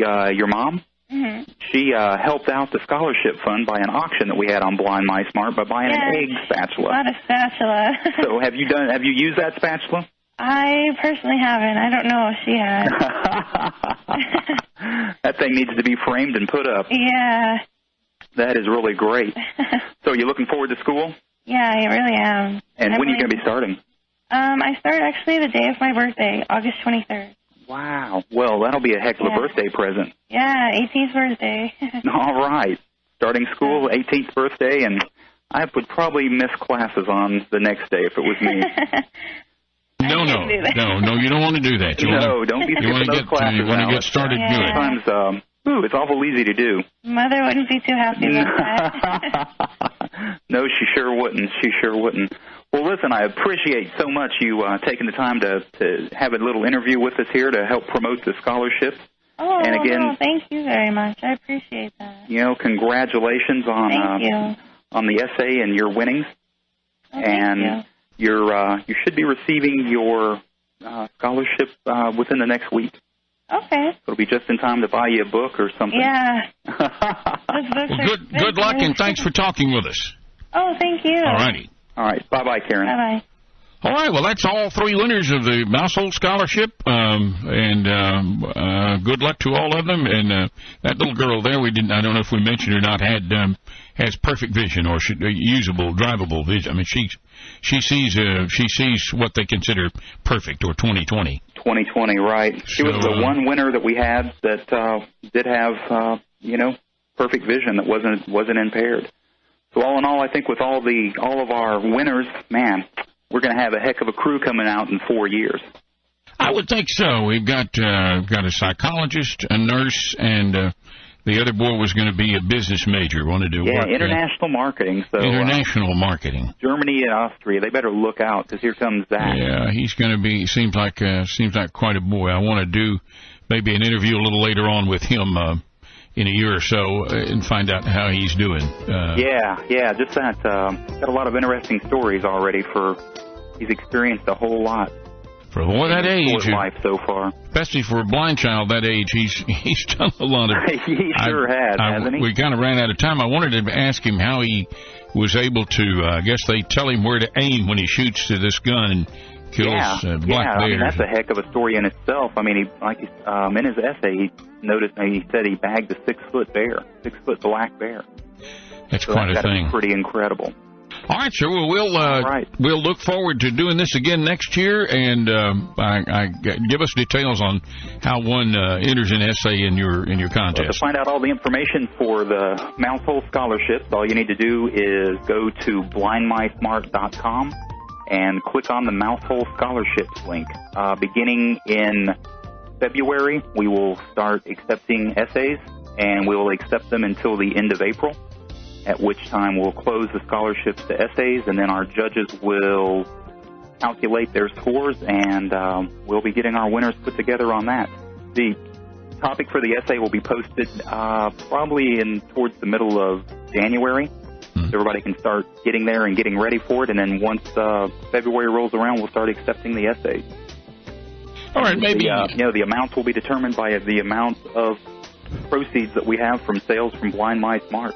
uh, your mom, hmm she uh, helped out the scholarship fund by an auction that we had on Blind Mice Mart by buying an egg spatula. lot of spatula. So have you done? Have you used that spatula? I personally haven't. I don't know if she has. that thing needs to be framed and put up. yeah. That is really great. So you looking forward to school? yeah, I really am. And I when are you going to be starting? Um, I start actually the day of my birthday, August 23rd. Wow. Well, that'll be a heck of a birthday present. Yeah, 18th birthday. All right. Starting school, 18th birthday, and I would probably miss classes on the next day if it was me. No, no, can't do that. no, no. You don't want to do that. You no, want don't be to, you want to those get classes. you want to get started Yeah. good. Sometimes, um, ooh, it's awful easy to do. Mother wouldn't be too happy about that. no, she sure wouldn't. She sure wouldn't. Well, listen, I appreciate so much you uh, taking the time to to have a little interview with us here to help promote the scholarship. oh, And again- no, thank you very much. I appreciate that. You know, congratulations on Thank uh, you. on the essay and your winnings. Oh, thank and you. You're uh, you should be receiving your uh, scholarship uh, within the next week. Okay. It'll be just in time to buy you a book or something. Yeah. Well, good good luck and thanks for talking with us. Oh, thank you. All righty. All right. Bye bye, Karen. Bye bye. All right, well, that's all three winners of the Mousehold Scholarship, um, and um, uh, good luck to all of them. And uh, that little girl there, we didn't—I don't know if we mentioned or not—had um, has perfect vision or should, uh, usable, drivable vision. I mean, she she sees uh, she sees what they consider perfect or 20/20. 2020, right? She was the uh, one winner that we had that uh, did have, uh, you know, perfect vision that wasn't wasn't impaired. So all in all, I think with all the all of our winners, man, we're going to have a heck of a crew coming out in four years. I would think so. We've got uh, got a psychologist, a nurse, and uh, the other boy was going to be a business major. Wanted to Yeah, uh, international marketing. So uh, international marketing. Germany and Austria, they better look out because here comes that. Yeah, he's going to be. Seems like uh, seems like quite a boy. I want to do maybe an interview a little later on with him uh, in a year or so uh, and find out how he's doing. Uh, Yeah, yeah, just that. Um, got a lot of interesting stories already. For he's experienced a whole lot. For a boy that age, life so far. especially for a blind child that age, he's he's done a lot of. he sure has, hasn't he? We kind of ran out of time. I wanted to ask him how he was able to. Uh, I guess they tell him where to aim when he shoots to this gun and kills yeah, uh, black yeah. I mean, that's a heck of a story in itself. I mean, he like um, in his essay, he noticed he said he bagged a six foot bear, six foot black bear. That's So quite that's a thing. pretty incredible. All right, sir. Well, we'll uh, right. we'll look forward to doing this again next year, and um, I, I give us details on how one uh, enters an essay in your in your Well, to find out all the information for the Mousehole Scholarship, all you need to do is go to blindmicemart.com and click on the Mousehole scholarships link. Uh, beginning in February, we will start accepting essays, and we will accept them until the end of April. At which time we'll close the scholarships to essays, and then our judges will calculate their scores, and um, we'll be getting our winners put together on that. The topic for the essay will be posted uh, probably in towards the middle of January. Hmm. So everybody can start getting there and getting ready for it, and then once uh, February rolls around, we'll start accepting the essays. All right, maybe The, uh, you know, the amounts will be determined by the amount of proceeds that we have from sales from Blind Mice Mart.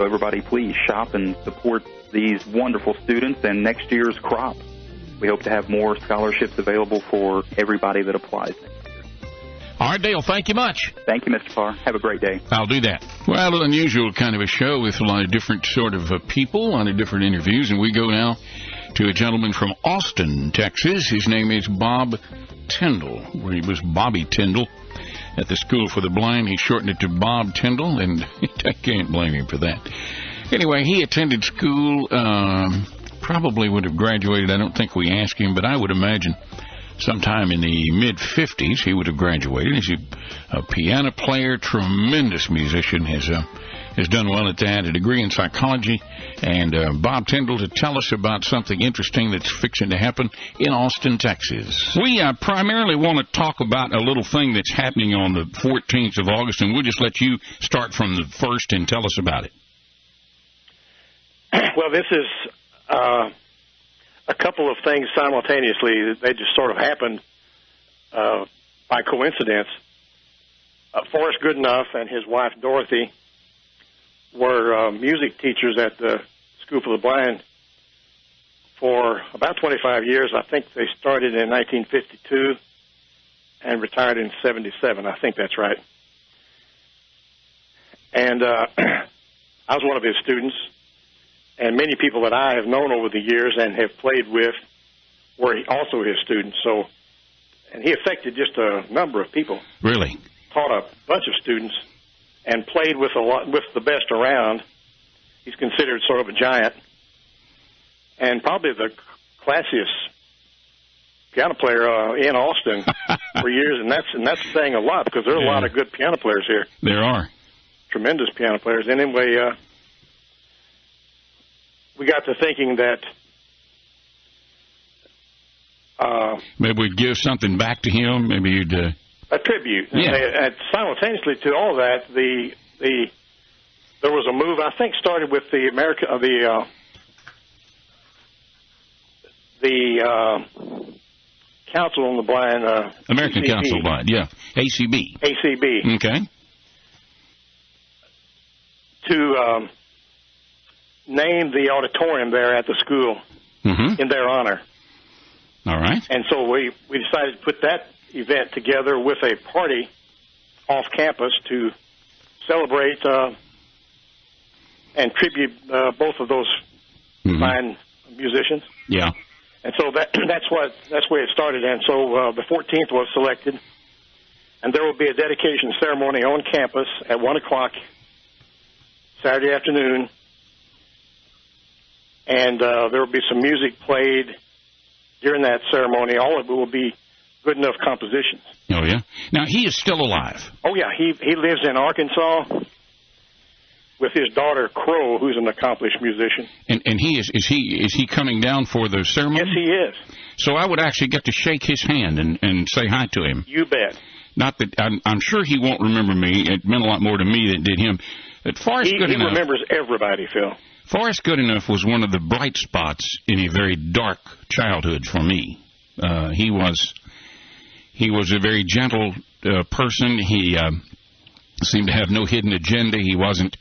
So everybody, please shop and support these wonderful students and next year's crop. We hope to have more scholarships available for everybody that applies. All right, Dale, thank you much. Thank you, Mr. Parr. Have a great day. I'll do that. Well, an unusual kind of a show with a lot of different sort of uh, people, a lot of different interviews, and we go now to a gentleman from Austin, Texas. His name is Bob Tyndall, where he was Bobby Tyndall at the School for the Blind. He shortened it to Bob Tyndall, and I can't blame him for that. Anyway, he attended school, um, probably would have graduated. I don't think we asked him, but I would imagine sometime in the mid 50s he would have graduated. He's a, a piano player, tremendous musician. Has uh, has done well at that. A degree in psychology, and uh, Bob Tyndall to tell us about something interesting that's fixing to happen in Austin, Texas. We uh, primarily want to talk about a little thing that's happening on the 14th of August, and we'll just let you start from the first and tell us about it. Well, this is uh, a couple of things simultaneously. That they just sort of happened uh, by coincidence. Uh, Forrest Goodenough and his wife Dorothy were uh, music teachers at the School for the Blind for about 25 years. I think they started in 1952 and retired in 77. I think that's right. And uh, I was one of his students and many people that I have known over the years and have played with were also his students. So, and he affected just a number of people. Really, taught a bunch of students and played with a lot with the best around. He's considered sort of a giant, and probably the classiest piano player uh, in Austin for years, and that's and that's saying a lot because there are Yeah. a lot of good piano players here, there are. tremendous piano players. Anyway, uh, we got to thinking that uh, Maybe we'd give something back to him. Maybe you'd. Uh, a tribute. Yeah. And, and simultaneously to all that, the the there was a move I think started with the America uh, the uh, the uh, Council on the Blind uh, American ACB, Council of Blind, yeah, ACB. ACB Okay. to um, name the auditorium there at the school Mm-hmm. in their honor. All right. And so we, we decided to put that event together with a party off campus to celebrate uh, and tribute uh, both of those Mhm. fine musicians. Yeah. And so that that's what that's where it started. And so uh, the 14th was selected, and there will be a dedication ceremony on campus at one o'clock Saturday afternoon, and uh, there will be some music played during that ceremony. All of it will be Goodenough compositions. Oh yeah. Now he is still alive. Oh yeah, he he lives in Arkansas with his daughter Crow, who's an accomplished musician. And and he is is he is he coming down for the ceremony? Yes, he is. So I would actually get to shake his hand and and say hi to him. You bet. Not that I'm, I'm sure he won't remember me. It meant a lot more to me than it did him. But Forrest He, he Goodenough, remembers everybody, Phil. Forrest Goodenough was one of the bright spots in a very dark childhood for me. Uh, he was he was a very gentle uh, person. He um, seemed to have no hidden agenda. He wasn't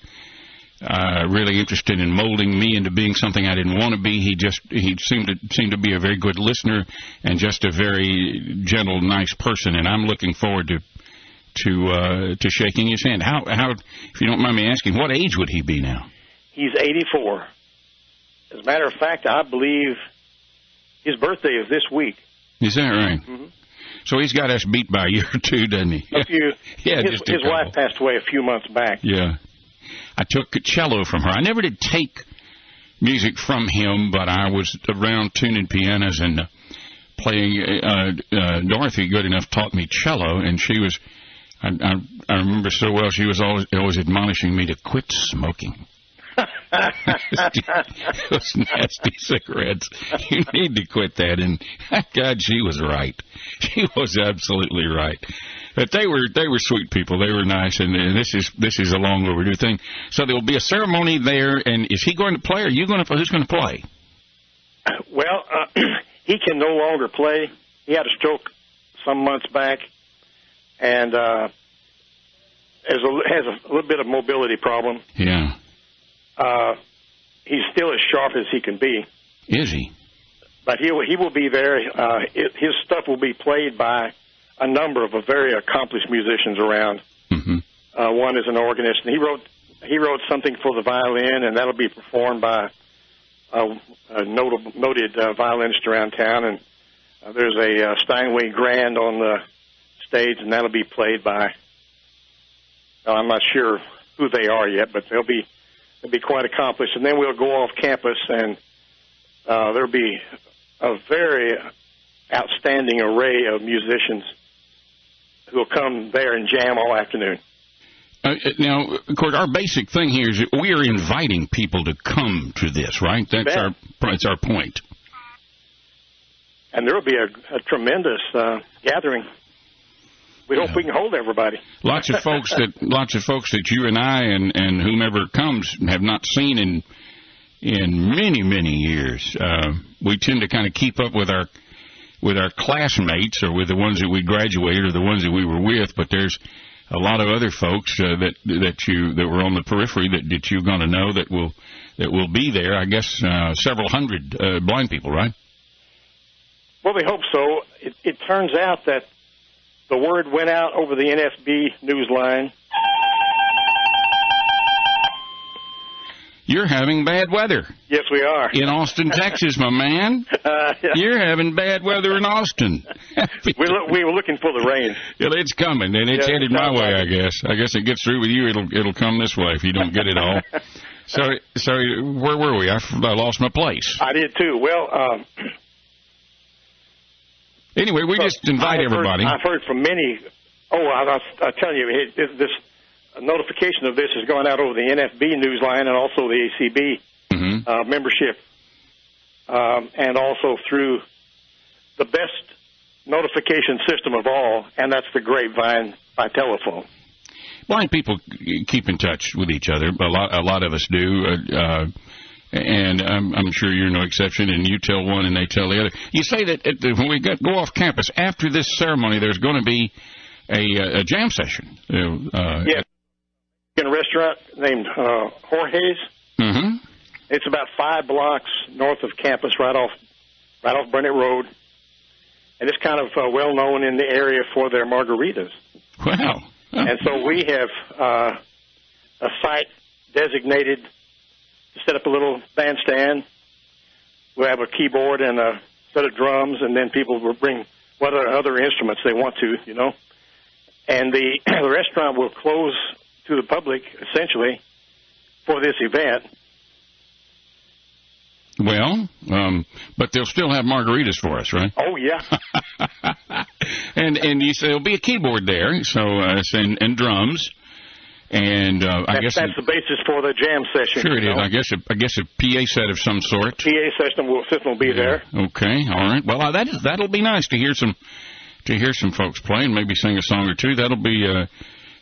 uh, really interested in molding me into being something I didn't want to be. He just he seemed to seemed to be a very good listener and just a very gentle, nice person. And I'm looking forward to to uh, to shaking his hand. How how if you don't mind me asking, what age would he be now? He's 84. As a matter of fact, I believe his birthday is this week. Is that right? Mm-hmm. So he's got us beat by a year or two, doesn't he? A few. Yeah, his just a his wife passed away a few months back. Yeah. I took cello from her. I never did take music from him, but I was around tuning pianos and uh, playing. Uh, uh, Dorothy Goodenough taught me cello, and she was. I, I, I remember so well. She was always always admonishing me to quit smoking. Those nasty cigarettes. You need to quit that. And God, she was right. She was absolutely right. But they were they were sweet people. They were nice, and, and this is this is a long overdue thing. So there will be a ceremony there. And is he going to play? Or are you going to? Who's going to play? Well, uh, he can no longer play. He had a stroke some months back, and uh, has a, has a little bit of mobility problem. Yeah. Uh, he's still as sharp as he can be. Is he? But he will, he will be there. Uh, it, his stuff will be played by a number of very accomplished musicians around. Mm-hmm. Uh, one is an organist, and he wrote he wrote something for the violin, and that'll be performed by a, a notable, noted uh, violinist around town. And uh, there's a uh, Steinway Grand on the stage, and that'll be played by. Uh, I'm not sure who they are yet, but they'll be they'll be quite accomplished. And then we'll go off campus, and uh, there'll be a very outstanding array of musicians who will come there and jam all afternoon. Uh, now, of course, our basic thing here is that we are inviting people to come to this, right? That's our that's our point. And there will be a, a tremendous uh, gathering. We hope we can hold everybody. Lots of folks that lots of folks that you and I and and whomever comes have not seen in in many many years. Uh, we tend to kind of keep up with our with our classmates or with the ones that we graduated or the ones that we were with, but there's a lot of other folks uh, that that you that were on the periphery that, that you're going to know that will that will be there. I guess uh, several hundred uh, blind people, right? Well, we hope so. It, it turns out that the word went out over the NFB news line. You're having bad weather Yes, we are. in Austin, Texas, my man. Uh, yeah. You're having bad weather in Austin. we, look, we were looking for the rain. Well, it's coming, and it's Yeah, headed my way. like I guess. I guess it gets through with you. It'll it'll come this way if you don't get it all. so so where were we? I lost my place. I did too. Well, um, Anyway, we just invite I've heard- everybody. I've heard from many. Oh, I, I, I tell you, it, it, this notification of this has gone out over the NFB news line and also the ACB Mhm. uh, membership, um, and also through the best notification system of all, and that's the Grapevine by telephone. blind people keep in touch with each other. A lot, a lot of us do, uh, uh, and I'm, I'm sure you're no exception. And you tell one, and they tell the other. You say that at the, when we got, go off campus after this ceremony, there's going to be a, a jam session. Uh, uh, Yeah, in a restaurant named uh, Jorge's. hmm It's about five blocks north of campus, right off, right off Burnet Road, and it's kind of uh, well known in the area for their margaritas. Wow. And so we have uh, a site designated set up a little bandstand. We'll have a keyboard and a set of drums, and then people will bring what other instruments they want to, you know. And the, the restaurant will close to the public essentially for this event. Well, um, but they'll still have margaritas for us, right? Oh yeah, and and you say there'll be a keyboard there, so uh, and, and drums, and uh, I guess that's the basis for the jam session. sure it is. know. I guess a, I guess a PA set of some sort. PA system will system will be there. Okay, all right. Well, uh, that is that'll be nice to hear some to hear some folks play and maybe sing a song or two. That'll be uh,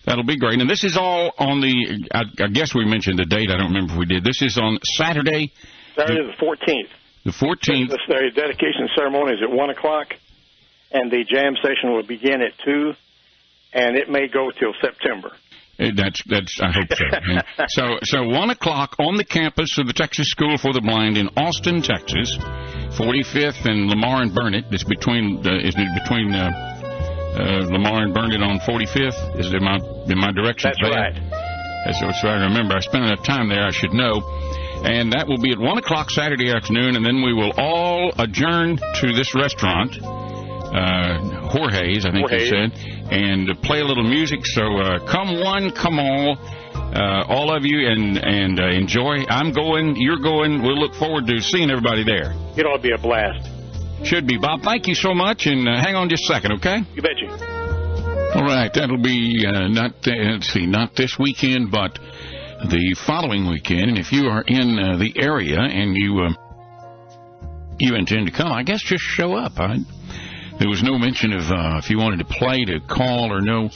that'll be great. And this is all on the. I, I guess we mentioned the date. I don't remember if we did. This is on Saturday, Saturday the fourteenth. the 14th. The the dedication ceremony is at one o'clock, and the jam session will begin at two, and it may go till September. Uh, That's that's. I hope so. Yeah. so so one o'clock on the campus of the Texas School for the Blind in Austin, Texas, 45th and Lamar and Burnet. It's between uh, is it between uh, uh, Lamar and Burnet on 45th? Is it my in my direction? That's right. That's what I remember. I spent enough time there. I should know. And that will be at one o'clock Saturday afternoon, and then we will all adjourn to this restaurant, uh, Jorge's, I think Jorge's. you said, and play a little music. So uh, come one, come all, uh, all of you, and and uh, enjoy. I'm going, you're going. We'll look forward to seeing everybody there. It'll be a blast. Should be Bob. Thank you so much, and uh, hang on just a second, okay? You bet you. All right, that'll be uh, not let's see, not this weekend, but the following weekend. And if you are in uh, the area and you uh, you intend to come, I guess just show up. I, there was no mention of uh, if you wanted to play, to call, or no,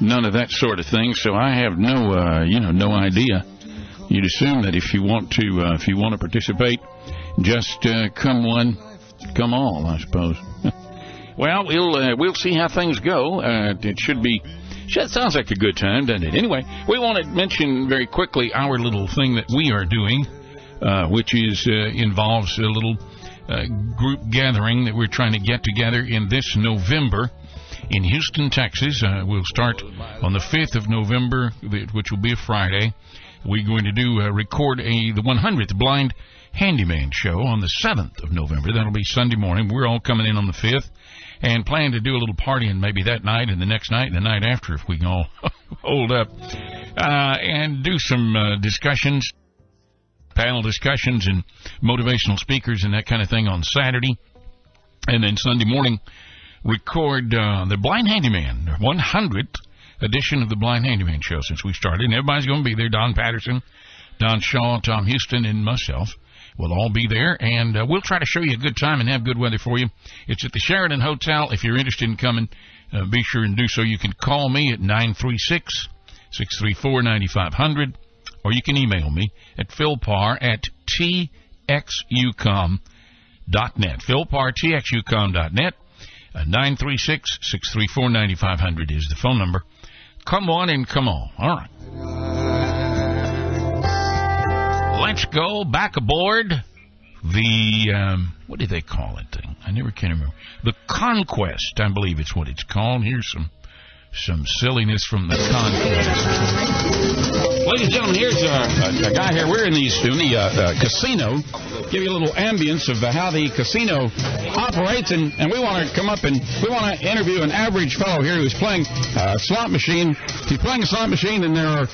none of that sort of thing. So I have no, uh, you know, no idea. You'd assume that if you want to, uh, if you want to participate, just uh, come one, come all, I suppose. Well, we'll uh, we'll see how things go. Uh, it should be. That sounds like a good time, doesn't it? Anyway, we want to mention very quickly our little thing that we are doing, uh, which is uh, involves a little uh, group gathering that we're trying to get together in this November in Houston, Texas. Uh, we'll start on the 5th of November, which will be a Friday. We're going to do uh, record a the 100th blind handyman show on the 7th of November. That'll be Sunday morning. We're all coming in on the 5th and plan to do a little partying maybe that night and the next night and the night after if we can all hold up uh, and do some uh, discussions panel discussions and motivational speakers and that kind of thing on Saturday. And then Sunday morning, record uh, the Blind Handyman 100th edition of the Blind Handyman show since we started. And everybody's going to be there. Don Patterson, Don Shaw, Tom Houston, and myself. We'll all be there, and uh, we'll try to show you a good time and have good weather for you. It's at the Sheraton Hotel. If you're interested in coming, uh, be sure and do so. You can call me at 936 634 9500 or you can email me at philpar at txucom.net. Philpar, txucom.net. Uh, 936 634 9500 is the phone number. Come on and come on. All right. Let's go back aboard the, um, what do they call it thing? I never can remember. The Conquest, I believe it's what it's called. Here's some some silliness from the Conquest. Ladies and gentlemen, here's a, a, a, guy here. We're in the, in the uh, uh, casino. Give you a little ambience of uh, how the casino operates, and, and we want to come up and we want to interview an average fellow here who's playing a slot machine. He's playing a slot machine, and there are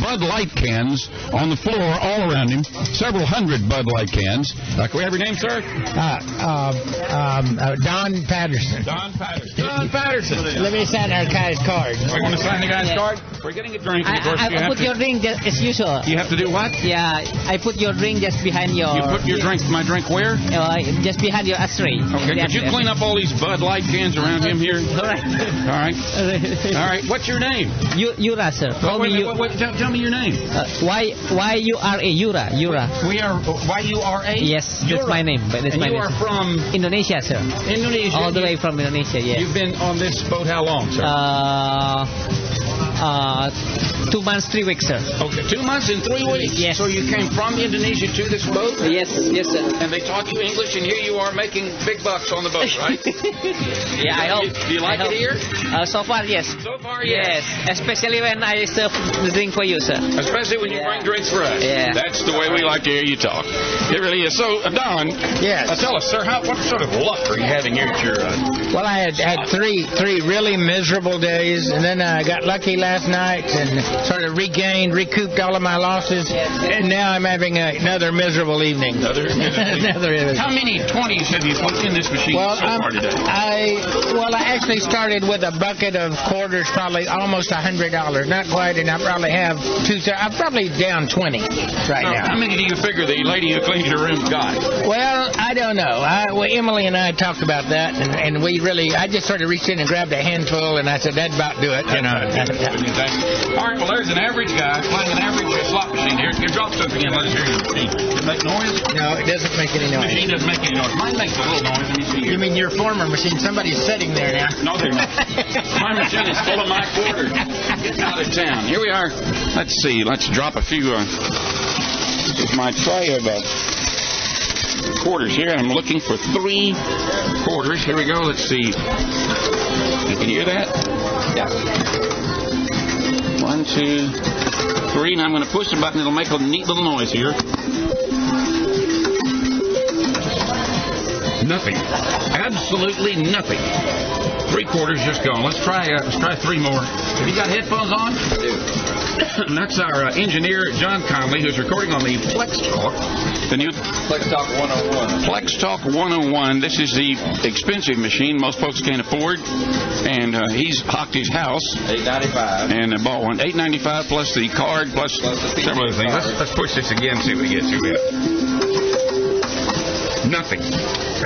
Bud Light cans on the floor all around him. Several hundred Bud Light cans. Uh, can we have your name, sir? Uh, uh, um, Don Patterson. Don Patterson. Don Patterson. Let me sign our guy's card. We want to sign the guy's yeah. card? We're getting a drink. I, of course, I, you I have put to, just as usual. You have to do what? Yeah, I put your ring just behind your. You put your drink, my drink where? Uh, just behind your ashtray. Okay, could you clean up all these Bud Light cans around him here? All right. All right. All right. What's your name? You, Yura, sir. Call wait, me wait, wait, tell, tell, me your name. Uh, y Y U R A Yura Yura. We are Y U R A. Yes, Yura. that's my name. But that's and my you name. are from Indonesia, sir. Indonesia. All the way from Indonesia. Yes. You've been on this boat how long, sir? Uh, uh, two months, three weeks, sir. Okay, two months and three weeks. Yes. So you came from Indonesia to this boat? Yes, yes, sir. And they taught you English, and here you are making big bucks on the boat, right? yeah, I hope. Do you like it here? Uh, so far, yes. So far, yes. yes. Especially when I serve the drink for you, sir. Especially when you yeah. bring drinks for us. Yeah. That's the way we like to hear you talk. It really is. So, uh, Don. Yes. Uh, tell us, sir, how, what sort of luck are you having here at your? Uh, well, I had had three three really miserable days, and then I got lucky last night and sort of regained, recouped all of my losses, and now I'm having a, another miserable evening. Another, another evening. How many 20s have you put in this machine well, so far today? I well, I actually started with a bucket of quarters, probably almost a hundred dollars, not quite, and I probably have two. I'm probably down twenty right now. now. How many do you figure the lady who cleans your room got? Well, I don't know. I, well, Emily and I talked about that, and, and we really, I just sort of reached in and grabbed a handful, and I said that'd about do it. You know. All right. Well, there's an average guy playing an average slot machine here. You drop something in. Let us hear your machine. Does it make noise? No, it doesn't make any noise. The machine doesn't make any noise. Mine makes a little noise. Let me see here. You mean your former machine? Somebody's sitting there now. No, they're not. my machine is full of my quarters. It's out of town. Here we are. Let's see. Let's drop a few. Uh, this is my tray of uh, quarters here. I'm looking for three quarters. Here we go. Let's see. You can hear that? Yeah. One, two, three. And I'm going to push the button. It'll make a neat little noise here. Nothing. Absolutely nothing. Three quarters just gone. Let's try. Uh, let's try three more. Have you got headphones on? I do. And that's our uh, engineer John Conley, who's recording on the PlexTalk. The new PlexTalk 101. PlexTalk 101. This is the expensive machine most folks can't afford, and uh, he's hocked his house. 895. And uh, bought one. 895 plus the card plus, plus the several other things. Let's, let's push this again. See what we get. What. Nothing.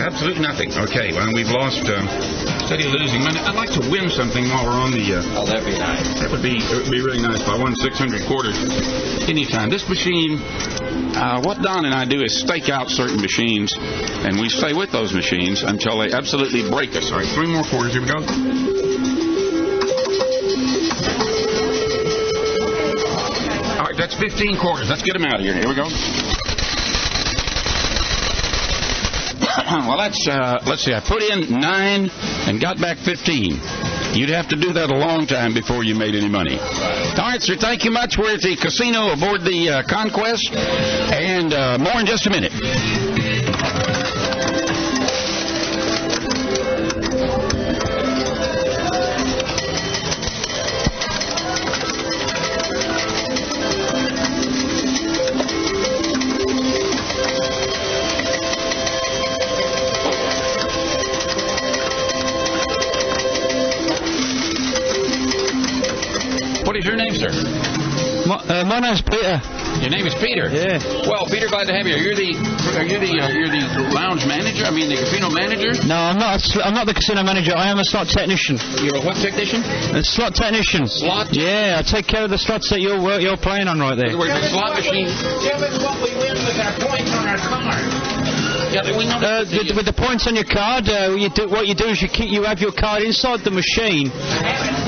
Absolute nothing. Okay, well, we've lost. Um, steady losing money. I'd like to win something while we're on the. Uh, oh, that'd be nice. That would be. It would be really nice if I won 600 quarters anytime. This machine uh, what Don and I do is stake out certain machines, and we stay with those machines until they absolutely break us. All right, three more quarters. Here we go. All right, that's 15 quarters. Let's get them out of here. Here we go. well, that's uh, let's see. I put in nine and got back 15. You'd have to do that a long time before you made any money. All right, sir. Thank you much. We're at the casino aboard the uh, Conquest, and uh, more in just a minute. My, name's Peter. Your name is Peter. Yeah. Well, Peter, glad to have you. You're the are you the uh, you're the lounge manager. I mean, the casino manager. No, I'm not. I'm not the casino manager. I am a slot technician. You're a what technician? A slot technician. Slot? Yeah, I take care of the slots that you're wor- you're playing on right there. We're the slot machine. Tell us what we win with our points on our card. Yeah, we know. Uh, with, with the points on your card, uh, you do, what you do is you keep you have your card inside the machine.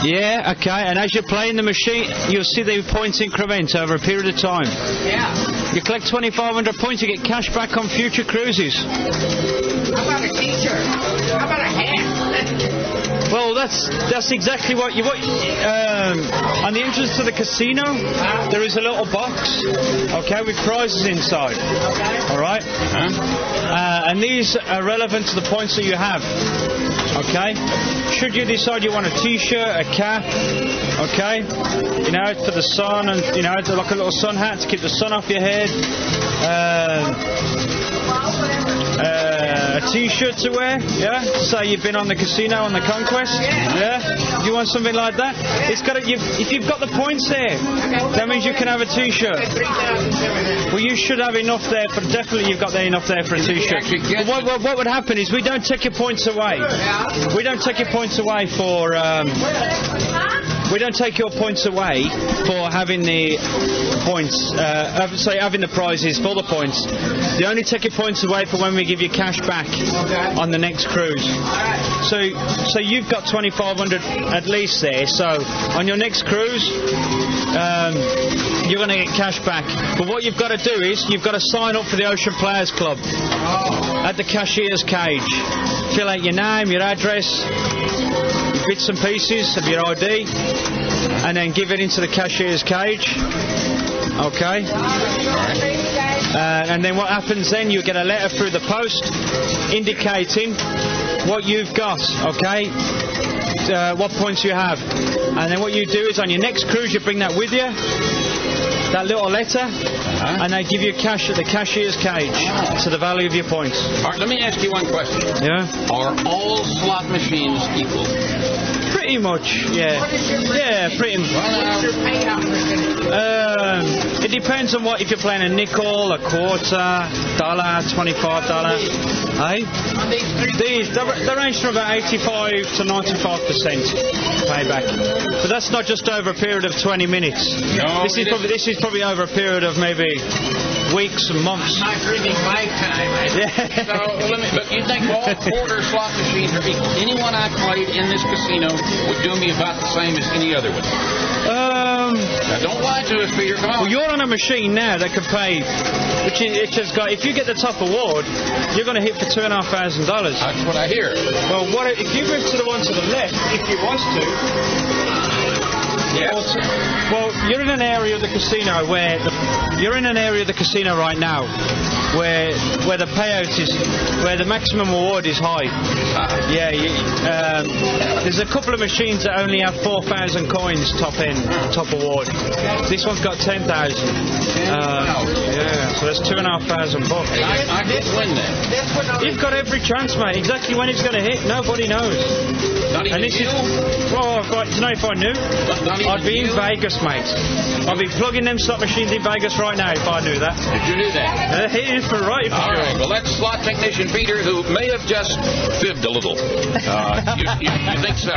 Yeah, okay. And as you're playing the machine, you'll see the points increment over a period of time. Yeah. You collect 2,500 points, you get cash back on future cruises. How about a T-shirt? How about a hat? Well, that's that's exactly what you what. Um, on the entrance to the casino, there is a little box, okay, with prizes inside. Okay. All right. Uh, and these are relevant to the points that you have. Okay. Should you decide you want a T-shirt, a cap, okay, you know, it's for the sun, and you know, like a little sun hat to keep the sun off your head. Uh, T-shirt to wear, yeah. Say you've been on the casino on the conquest, yeah. You want something like that? It's got to, you've, if you've got the points there, that means you can have a T-shirt. Well, you should have enough there, but definitely you've got there enough there for a T-shirt. What, what, what would happen is we don't take your points away. We don't take your points away for. Um, we don't take your points away for having the points, uh, say having the prizes for the points. The only ticket points away for when we give you cash back on the next cruise. So, so you've got 2,500 at least there. So on your next cruise, um, you're going to get cash back. But what you've got to do is you've got to sign up for the Ocean Players Club at the cashier's cage. Fill out your name, your address, bits and pieces of your ID, and then give it into the cashier's cage. Okay. Uh, and then what happens then? You get a letter through the post indicating what you've got. Okay. Uh, what points you have, and then what you do is on your next cruise you bring that with you, that little letter, and they give you cash at the cashier's cage to the value of your points. All right, let me ask you one question. Yeah. Are all slot machines equal? Pretty much, yeah. Yeah, pretty much. Um, it depends on what, if you're playing a nickel, a quarter, dollar, twenty-five dollar. Hey, these they, range from about eighty-five to ninety-five percent payback, but that's not just over a period of twenty minutes. No, this is probably this is probably over a period of maybe weeks and months. My dreaming lifetime. Yeah. So let me. But you think all quarter slot machines are equal? Anyone I played in this casino would do me about the same as any other one. Um. Now don't lie to us, Peter. Come on. Well, you're on a machine now that can pay, which is, it has got. If you get the top award, you're going to hit for two and a half thousand dollars. That's what I hear. Well, what if you move to the one to the left, if you want to? Yes. Well, you're in an area of the casino where the, you're in an area of the casino right now where where the payout is where the maximum reward is high. Yeah, you, um, there's a couple of machines that only have four thousand coins top end top award. This one's got ten thousand. Uh, yeah, so that's two and a half thousand bucks. I, I did win that. You've got every chance, mate. Exactly when it's going to hit, nobody knows. And this you. is well, I've got to know if I knew. I'd be in? Vegas, mate. I'd be plugging them slot machines in Vegas right now if I knew that. Did you do that? Uh, is for right. For All sure. right. Well, that's slot technician Peter, who may have just fibbed a little. Uh, you, you, you think so?